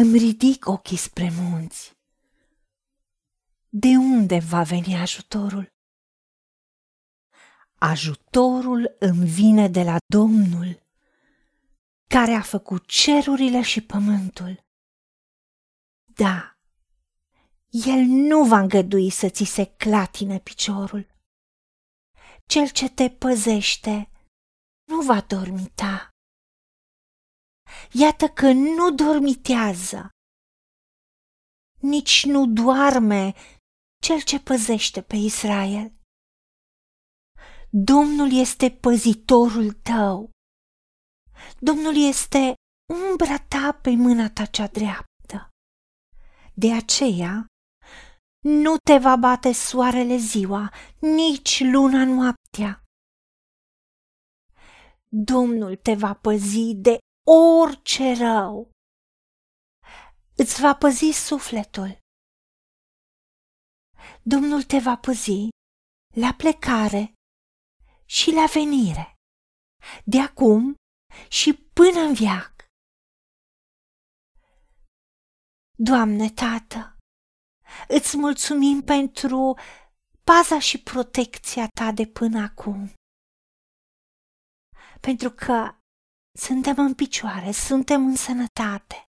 îmi ridic ochii spre munți. De unde va veni ajutorul? Ajutorul îmi vine de la Domnul, care a făcut cerurile și pământul. Da, El nu va îngădui să ți se clatine piciorul. Cel ce te păzește nu va dormita. Iată că nu dormitează, nici nu doarme cel ce păzește pe Israel. Domnul este păzitorul tău. Domnul este umbra ta pe mâna ta cea dreaptă. De aceea, nu te va bate soarele ziua, nici luna noaptea. Domnul te va păzi de orice rău. Îți va păzi sufletul. Domnul te va păzi la plecare și la venire, de acum și până în viac. Doamne, Tată, îți mulțumim pentru paza și protecția Ta de până acum. Pentru că suntem în picioare, suntem în sănătate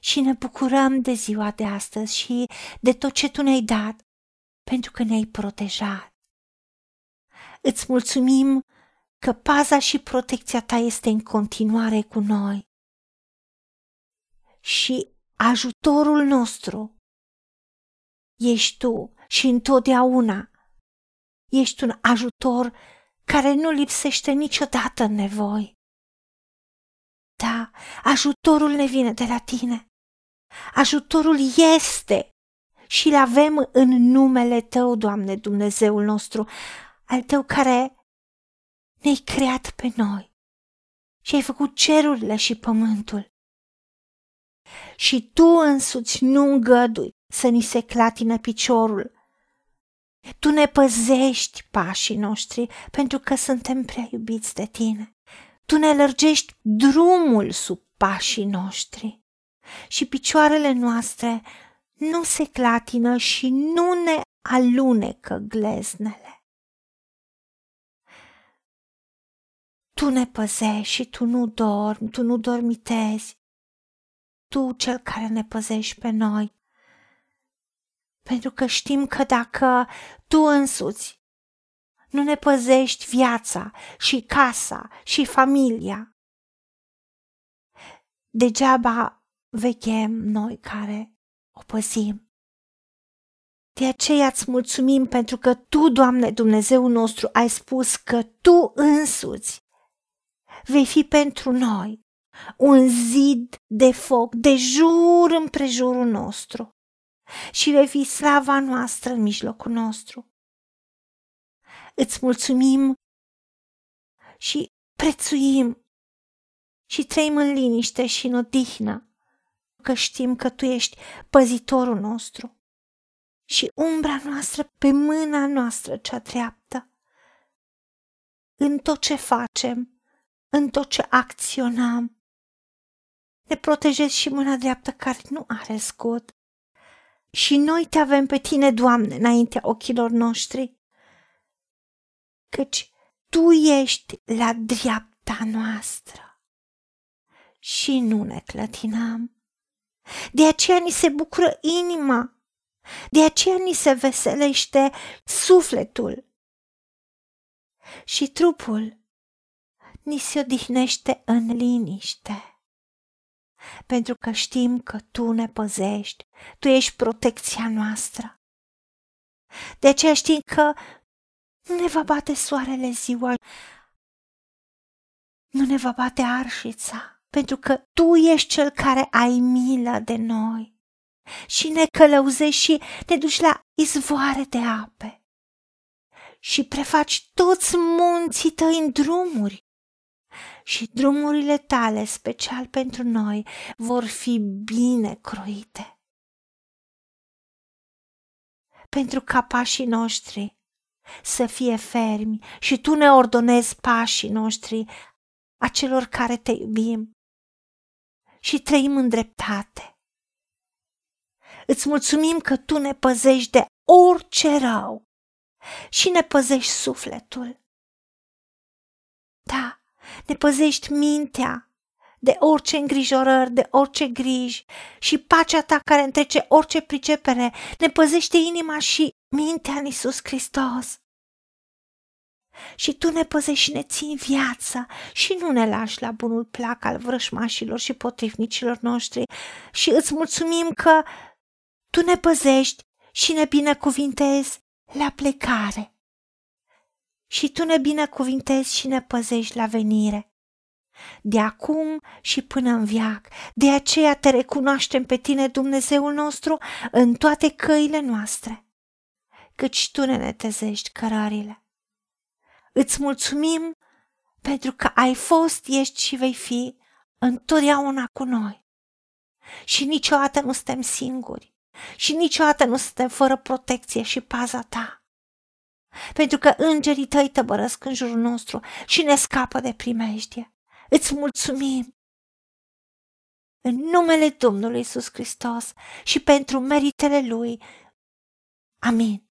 și ne bucurăm de ziua de astăzi și de tot ce Tu ne-ai dat, pentru că ne-ai protejat. Îți mulțumim că paza și protecția Ta este în continuare cu noi. Și ajutorul nostru ești Tu și întotdeauna ești un ajutor care nu lipsește niciodată în nevoi. Da, ajutorul ne vine de la tine. Ajutorul este și îl avem în numele Tău, Doamne Dumnezeul nostru, al Tău care ne-ai creat pe noi și ai făcut cerurile și pământul. Și Tu însuți nu îngădui să ni se clatină piciorul. Tu ne păzești pașii noștri pentru că suntem prea iubiți de Tine. Tu ne lărgești drumul sub pașii noștri și picioarele noastre nu se clatină și nu ne alunecă gleznele. Tu ne păzești și tu nu dormi, tu nu dormitezi. Tu, cel care ne păzești pe noi. Pentru că știm că dacă tu însuți nu ne păzești viața și casa și familia, degeaba veghem noi care o păzim. De aceea îți mulțumim pentru că Tu, Doamne Dumnezeu nostru, ai spus că Tu însuți vei fi pentru noi un zid de foc de jur împrejurul nostru și vei fi slava noastră în mijlocul nostru. Îți mulțumim și prețuim și trăim în liniște și în odihnă că știm că Tu ești păzitorul nostru și umbra noastră pe mâna noastră cea dreaptă. În tot ce facem, în tot ce acționăm, ne protejezi și mâna dreaptă care nu are scot. Și noi te avem pe tine, Doamne, înaintea ochilor noștri, căci Tu ești la dreapta noastră și nu ne clătinăm. De aceea ni se bucură inima, de aceea ni se veselește sufletul și trupul ni se odihnește în liniște. Pentru că știm că Tu ne păzești, Tu ești protecția noastră. De aceea știm că nu ne va bate soarele ziua, nu ne va bate arșița pentru că Tu ești Cel care ai milă de noi. Și ne călăuzești și ne duci la izvoare de ape. Și prefaci toți munții tăi în drumuri. Și drumurile tale, special pentru noi, vor fi bine croite. Pentru ca pașii noștri să fie fermi și tu ne ordonezi pașii noștri a celor care te iubim și trăim în dreptate. Îți mulțumim că tu ne păzești de orice rău și ne păzești sufletul. Da, ne păzești mintea de orice îngrijorări, de orice griji și pacea ta care întrece orice pricepere ne păzește inima și mintea în Iisus Hristos. Și tu ne păzești și ne ții viața și nu ne lași la bunul plac al vrășmașilor și potrivnicilor noștri și îți mulțumim că tu ne păzești și ne binecuvintezi la plecare. Și tu ne binecuvintezi și ne păzești la venire de acum și până în viac. De aceea te recunoaștem pe tine, Dumnezeul nostru, în toate căile noastre, căci tu ne netezești cărările. Îți mulțumim pentru că ai fost, ești și vei fi întotdeauna cu noi. Și niciodată nu suntem singuri și niciodată nu suntem fără protecție și paza ta. Pentru că îngerii tăi tăbărăsc în jurul nostru și ne scapă de primejdie. Îți mulțumim! În numele Domnului Isus Hristos și pentru meritele Lui. Amin.